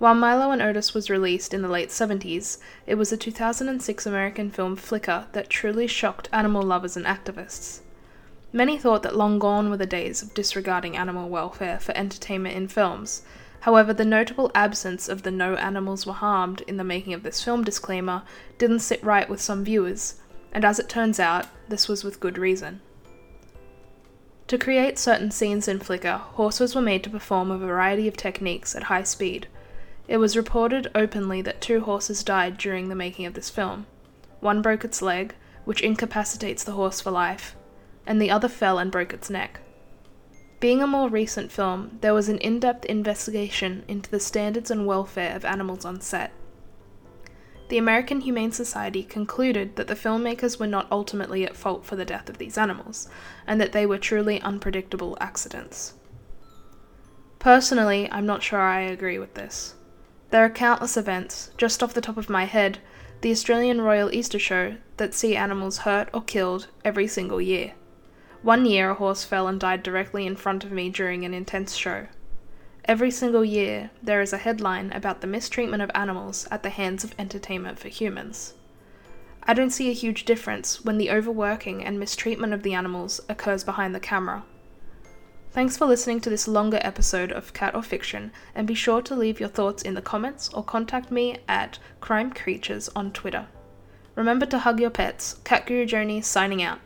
While Milo and Otis was released in the late 70s, it was the 2006 American film Flicka that truly shocked animal lovers and activists. Many thought that long gone were the days of disregarding animal welfare for entertainment in films. However, the notable absence of the no animals were harmed in the making of this film disclaimer didn't sit right with some viewers, and as it turns out, this was with good reason. To create certain scenes in Flicka, horses were made to perform a variety of techniques at high speed. It was reported openly that two horses died during the making of this film. One broke its leg, which incapacitates the horse for life, and the other fell and broke its neck. Being a more recent film, there was an in depth investigation into the standards and welfare of animals on set. The American Humane Society concluded that the filmmakers were not ultimately at fault for the death of these animals, and that they were truly unpredictable accidents. Personally, I'm not sure I agree with this. There are countless events, just off the top of my head, the Australian Royal Easter Show, that see animals hurt or killed every single year. One year, a horse fell and died directly in front of me during an intense show. Every single year, there is a headline about the mistreatment of animals at the hands of entertainment for humans. I don't see a huge difference when the overworking and mistreatment of the animals occurs behind the camera. Thanks for listening to this longer episode of Cat or Fiction, and be sure to leave your thoughts in the comments or contact me at Crime Creatures on Twitter. Remember to hug your pets. Cat Guru Joni signing out.